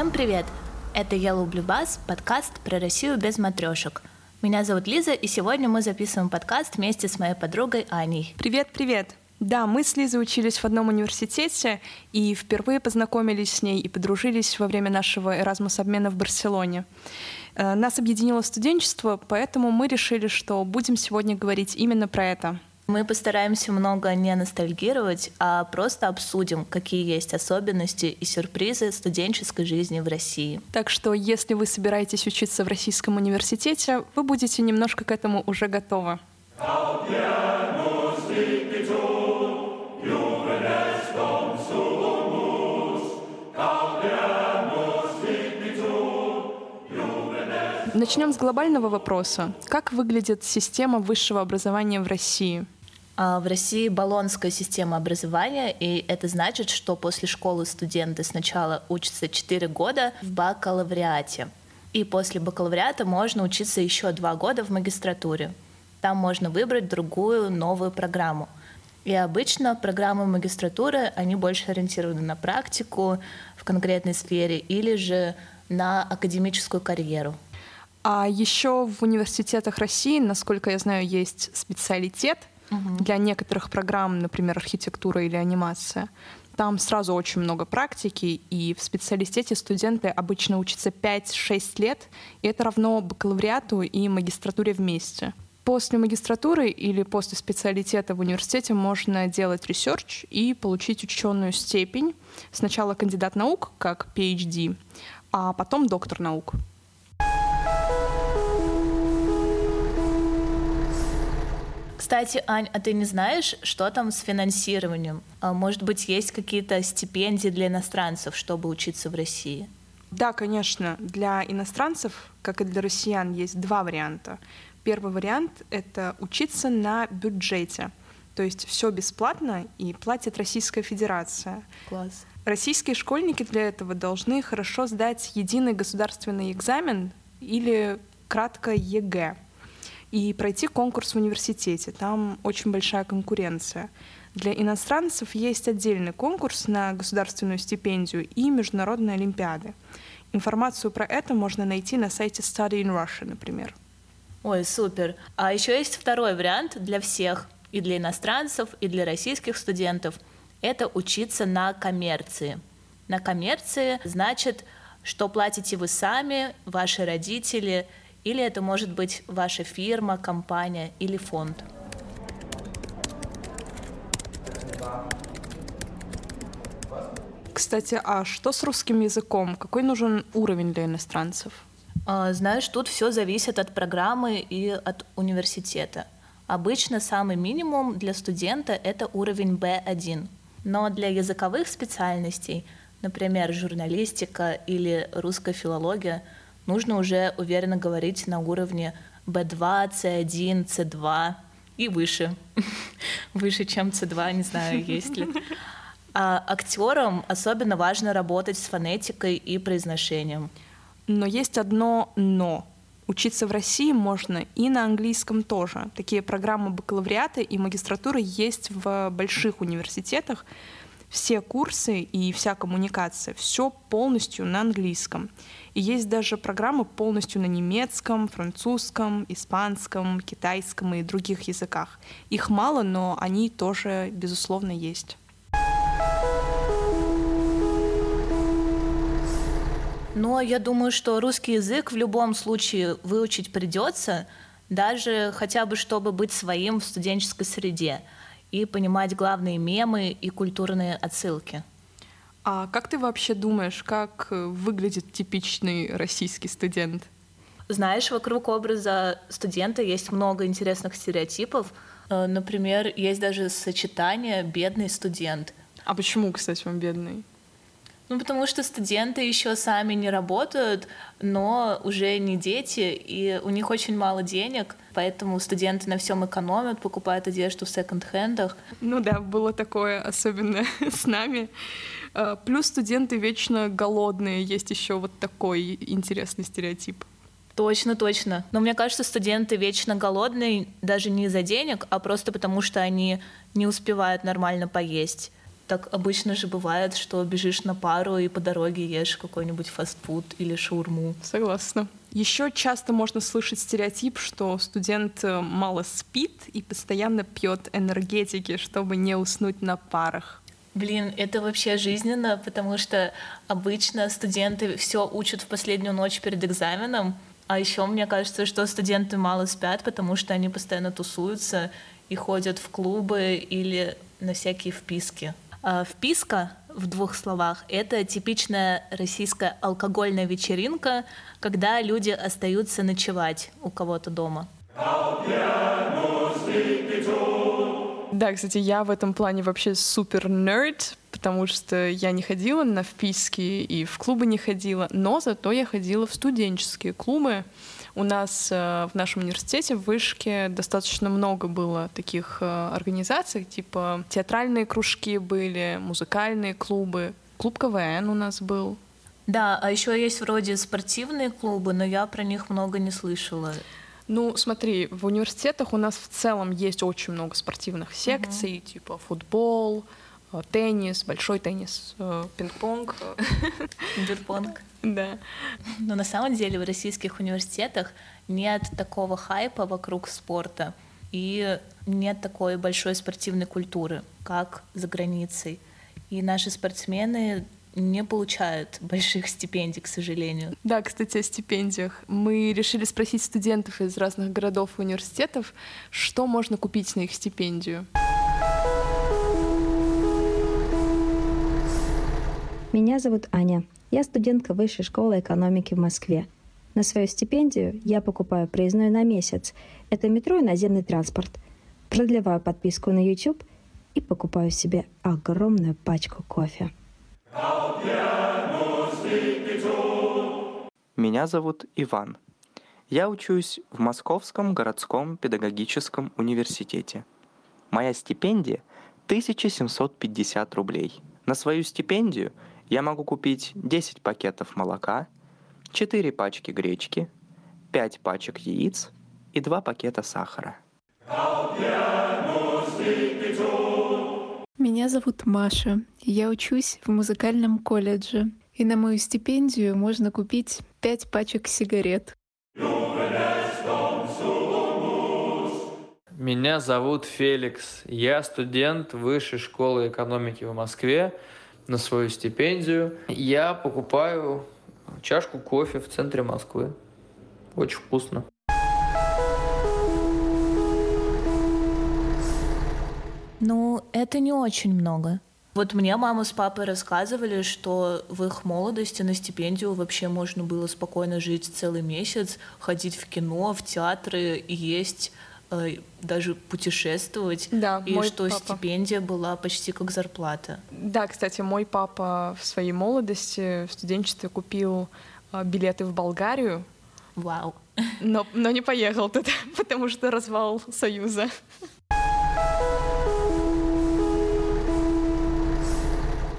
Всем привет! Это «Я люблю бас» — подкаст про Россию без матрешек. Меня зовут Лиза, и сегодня мы записываем подкаст вместе с моей подругой Аней. Привет-привет! Да, мы с Лизой учились в одном университете и впервые познакомились с ней и подружились во время нашего Erasmus-обмена в Барселоне. Э, нас объединило студенчество, поэтому мы решили, что будем сегодня говорить именно про это — мы постараемся много не ностальгировать, а просто обсудим, какие есть особенности и сюрпризы студенческой жизни в России. Так что, если вы собираетесь учиться в Российском университете, вы будете немножко к этому уже готовы. Начнем с глобального вопроса. Как выглядит система высшего образования в России? А, в России баллонская система образования, и это значит, что после школы студенты сначала учатся 4 года в бакалавриате, и после бакалавриата можно учиться еще 2 года в магистратуре. Там можно выбрать другую новую программу. И обычно программы магистратуры, они больше ориентированы на практику в конкретной сфере или же на академическую карьеру. А еще в университетах России, насколько я знаю, есть специалитет — угу. для некоторых программ, например, архитектура или анимация. Там сразу очень много практики, и в специалитете студенты обычно учатся 5-6 лет, и это равно бакалавриату и магистратуре вместе. После магистратуры или после специалитета в университете можно делать research и получить ученую степень. Сначала кандидат наук, как PhD, а потом доктор наук. Кстати, Ань, а ты не знаешь, что там с финансированием? А, может быть, есть какие-то стипендии для иностранцев, чтобы учиться в России? Да, конечно. Для иностранцев, как и для россиян, есть два варианта. Первый вариант — это учиться на бюджете. То есть все бесплатно и платит Российская Федерация. Класс. Российские школьники для этого должны хорошо сдать единый государственный экзамен или кратко ЕГЭ и пройти конкурс в университете. Там очень большая конкуренция. Для иностранцев есть отдельный конкурс на государственную стипендию и международные олимпиады. Информацию про это можно найти на сайте Study in Russia, например. Ой, супер. А еще есть второй вариант для всех, и для иностранцев, и для российских студентов. Это учиться на коммерции. На коммерции значит, что платите вы сами, ваши родители – или это может быть ваша фирма, компания или фонд. Кстати, а что с русским языком? Какой нужен уровень для иностранцев? А, знаешь, тут все зависит от программы и от университета. Обычно самый минимум для студента это уровень B1. Но для языковых специальностей, например, журналистика или русская филология, нужно уже уверенно говорить на уровне B2, C1, C2 и выше. выше, чем C2, не знаю, есть ли. А актерам особенно важно работать с фонетикой и произношением. Но есть одно «но». Учиться в России можно и на английском тоже. Такие программы бакалавриата и магистратуры есть в больших университетах. Все курсы и вся коммуникация, все полностью на английском. И есть даже программы полностью на немецком, французском, испанском, китайском и других языках. Их мало, но они тоже, безусловно, есть. Но я думаю, что русский язык в любом случае выучить придется, даже хотя бы чтобы быть своим в студенческой среде и понимать главные мемы и культурные отсылки. А как ты вообще думаешь, как э, выглядит типичный российский студент? Знаешь, вокруг образа студента есть много интересных стереотипов. Э, например, есть даже сочетание «бедный студент». А почему, кстати, он бедный? Ну, потому что студенты еще сами не работают, но уже не дети, и у них очень мало денег, поэтому студенты на всем экономят, покупают одежду в секонд-хендах. Ну да, было такое, особенно с нами. А, плюс студенты вечно голодные, есть еще вот такой интересный стереотип. Точно, точно. Но мне кажется, студенты вечно голодные даже не из-за денег, а просто потому, что они не успевают нормально поесть. Так обычно же бывает, что бежишь на пару и по дороге ешь какой-нибудь фастфуд или шаурму. Согласна. Еще часто можно слышать стереотип, что студент э, мало спит и постоянно пьет энергетики, чтобы не уснуть на парах. Блин, это вообще жизненно, потому что обычно студенты все учат в последнюю ночь перед экзаменом, а еще мне кажется, что студенты мало спят, потому что они постоянно тусуются и ходят в клубы или на всякие вписки. А вписка, в двух словах, это типичная российская алкогольная вечеринка, когда люди остаются ночевать у кого-то дома. Да, кстати, я в этом плане вообще супер нерд, потому что я не ходила на вписки и в клубы не ходила, но зато я ходила в студенческие клубы. У нас э, в нашем университете в Вышке достаточно много было таких э, организаций, типа театральные кружки были, музыкальные клубы, клуб КВН у нас был. Да, а еще есть вроде спортивные клубы, но я про них много не слышала. Ну, смотри, в университетах у нас в целом есть очень много спортивных секций, uh-huh. типа футбол, теннис, большой теннис, э, пинг-понг. Пинг-понг. Да. Но на самом деле в российских университетах нет такого хайпа вокруг спорта и нет такой большой спортивной культуры, как за границей. И наши спортсмены не получают больших стипендий, к сожалению. Да, кстати, о стипендиях. Мы решили спросить студентов из разных городов и университетов, что можно купить на их стипендию. Меня зовут Аня. Я студентка Высшей школы экономики в Москве. На свою стипендию я покупаю проездной на месяц. Это метро и наземный транспорт. Продлеваю подписку на YouTube и покупаю себе огромную пачку кофе. Меня зовут Иван. Я учусь в Московском городском педагогическом университете. Моя стипендия 1750 рублей. На свою стипендию я могу купить 10 пакетов молока, 4 пачки гречки, 5 пачек яиц и 2 пакета сахара. Меня зовут Маша. Я учусь в музыкальном колледже. И на мою стипендию можно купить пять пачек сигарет. Меня зовут Феликс. Я студент Высшей школы экономики в Москве. На свою стипендию я покупаю чашку кофе в центре Москвы. Очень вкусно. Ну, это не очень много. Вот мне мама с папой рассказывали, что в их молодости на стипендию вообще можно было спокойно жить целый месяц, ходить в кино, в театры, есть, даже путешествовать. Да, и мой что папа. стипендия была почти как зарплата. Да, кстати, мой папа в своей молодости в студенчестве купил э, билеты в Болгарию, Вау. но, но не поехал туда, потому что развал Союза.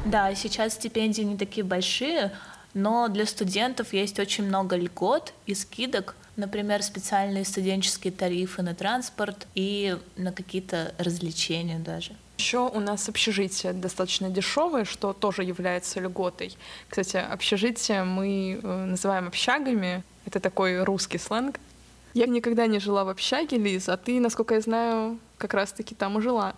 Да, сейчас стипендии не такие большие, но для студентов есть очень много льгот и скидок, например, специальные студенческие тарифы на транспорт и на какие-то развлечения даже. Еще у нас общежитие достаточно дешевое, что тоже является льготой. Кстати, общежитие мы э, называем общагами. Это такой русский сленг. Я никогда не жила в общаге, Лиз, а ты, насколько я знаю, как раз-таки там и жила.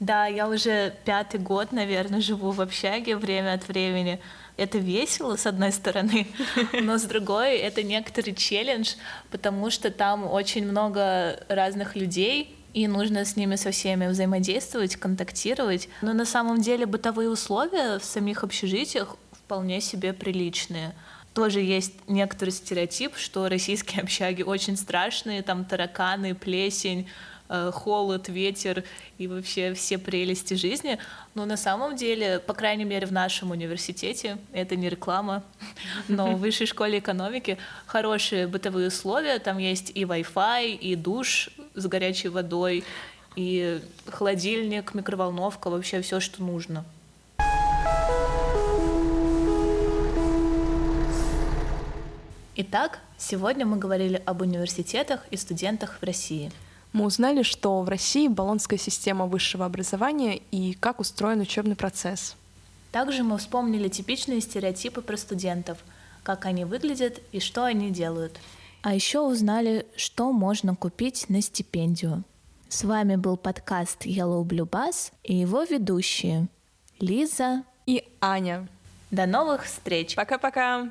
Да, я уже пятый год, наверное, живу в общаге время от времени. Это весело, с одной стороны, но с другой это некоторый челлендж, потому что там очень много разных людей, и нужно с ними со всеми взаимодействовать, контактировать. Но на самом деле бытовые условия в самих общежитиях вполне себе приличные. Тоже есть некоторый стереотип, что российские общаги очень страшные, там тараканы, плесень, холод, ветер и вообще все прелести жизни. Но на самом деле, по крайней мере, в нашем университете, это не реклама, но в высшей школе экономики хорошие бытовые условия. Там есть и Wi-Fi, и душ с горячей водой, и холодильник, микроволновка, вообще все, что нужно. Итак, сегодня мы говорили об университетах и студентах в России. Мы узнали, что в России баллонская система высшего образования и как устроен учебный процесс. Также мы вспомнили типичные стереотипы про студентов, как они выглядят и что они делают. А еще узнали, что можно купить на стипендию. С вами был подкаст Yellow Blue Bus и его ведущие Лиза и Аня. До новых встреч! Пока-пока!